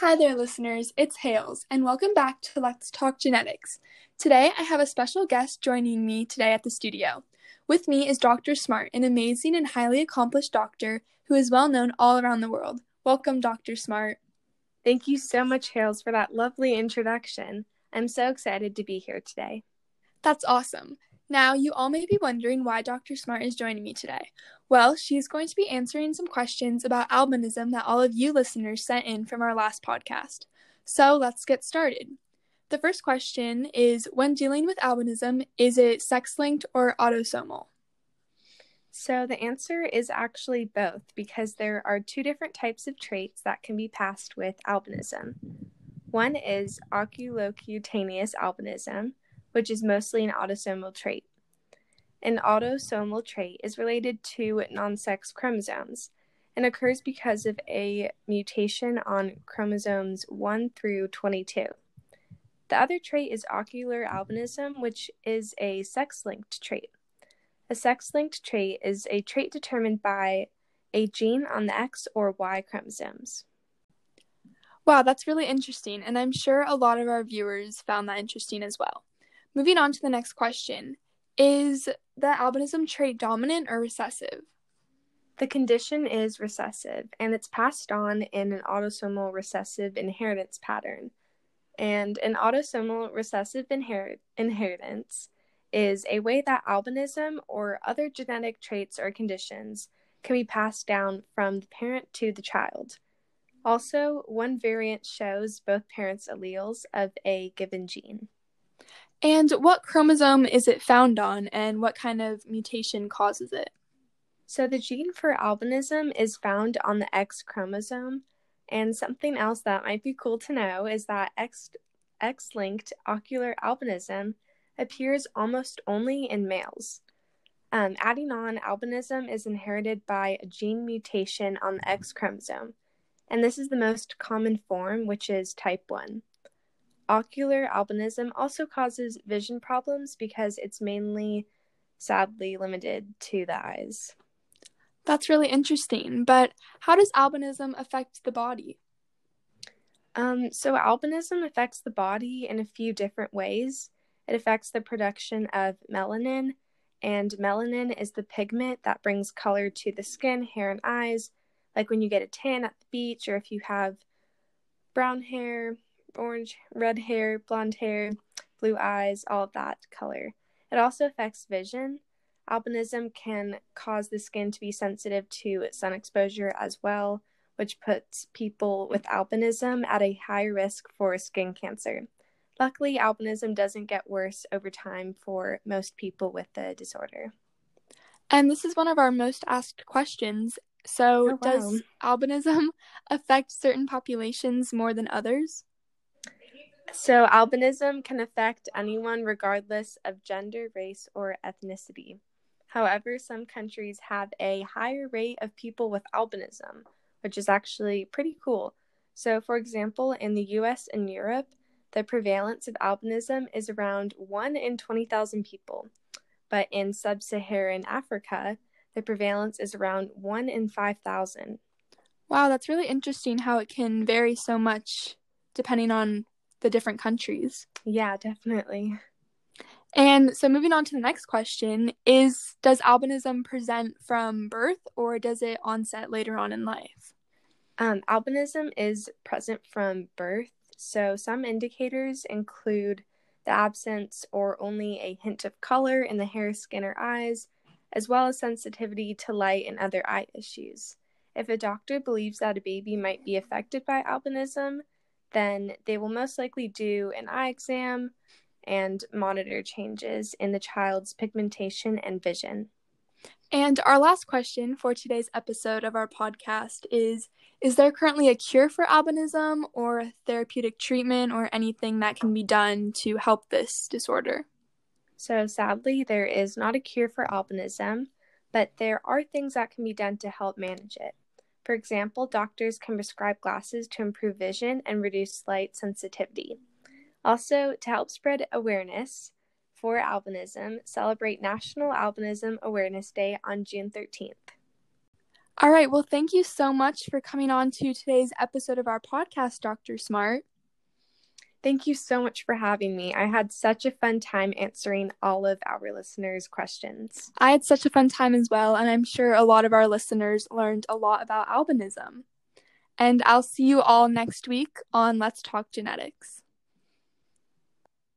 Hi there, listeners. It's Hales, and welcome back to Let's Talk Genetics. Today, I have a special guest joining me today at the studio. With me is Dr. Smart, an amazing and highly accomplished doctor who is well known all around the world. Welcome, Dr. Smart. Thank you so much, Hales, for that lovely introduction. I'm so excited to be here today. That's awesome. Now, you all may be wondering why Dr. Smart is joining me today. Well, she's going to be answering some questions about albinism that all of you listeners sent in from our last podcast. So let's get started. The first question is When dealing with albinism, is it sex linked or autosomal? So the answer is actually both because there are two different types of traits that can be passed with albinism. One is oculocutaneous albinism, which is mostly an autosomal trait. An autosomal trait is related to non sex chromosomes and occurs because of a mutation on chromosomes 1 through 22. The other trait is ocular albinism, which is a sex linked trait. A sex linked trait is a trait determined by a gene on the X or Y chromosomes. Wow, that's really interesting, and I'm sure a lot of our viewers found that interesting as well. Moving on to the next question Is the albinism trait dominant or recessive? The condition is recessive, and it's passed on in an autosomal recessive inheritance pattern. And an autosomal recessive inherit- inheritance is a way that albinism or other genetic traits or conditions can be passed down from the parent to the child. Also, one variant shows both parents' alleles of a given gene. And what chromosome is it found on, and what kind of mutation causes it? So, the gene for albinism is found on the X chromosome. And something else that might be cool to know is that X linked ocular albinism appears almost only in males. Um, adding on albinism is inherited by a gene mutation on the X chromosome, and this is the most common form, which is type 1. Ocular albinism also causes vision problems because it's mainly, sadly, limited to the eyes. That's really interesting, but how does albinism affect the body? Um, so, albinism affects the body in a few different ways. It affects the production of melanin, and melanin is the pigment that brings color to the skin, hair, and eyes, like when you get a tan at the beach, or if you have brown hair, orange, red hair, blonde hair, blue eyes, all of that color. It also affects vision. Albinism can cause the skin to be sensitive to sun exposure as well, which puts people with albinism at a high risk for skin cancer. Luckily, albinism doesn't get worse over time for most people with the disorder. And this is one of our most asked questions. So, oh, wow. does albinism affect certain populations more than others? So, albinism can affect anyone regardless of gender, race, or ethnicity. However, some countries have a higher rate of people with albinism, which is actually pretty cool. So, for example, in the US and Europe, the prevalence of albinism is around 1 in 20,000 people. But in sub Saharan Africa, the prevalence is around 1 in 5,000. Wow, that's really interesting how it can vary so much depending on the different countries. Yeah, definitely. And so moving on to the next question is does albinism present from birth or does it onset later on in life? Um, albinism is present from birth. So some indicators include the absence or only a hint of color in the hair, skin, or eyes, as well as sensitivity to light and other eye issues. If a doctor believes that a baby might be affected by albinism, then they will most likely do an eye exam and monitor changes in the child's pigmentation and vision. And our last question for today's episode of our podcast is Is there currently a cure for albinism or a therapeutic treatment or anything that can be done to help this disorder? So, sadly, there is not a cure for albinism, but there are things that can be done to help manage it. For example, doctors can prescribe glasses to improve vision and reduce light sensitivity. Also, to help spread awareness for albinism, celebrate National Albinism Awareness Day on June 13th. All right. Well, thank you so much for coming on to today's episode of our podcast, Dr. Smart. Thank you so much for having me. I had such a fun time answering all of our listeners' questions. I had such a fun time as well, and I'm sure a lot of our listeners learned a lot about albinism. And I'll see you all next week on Let's Talk Genetics.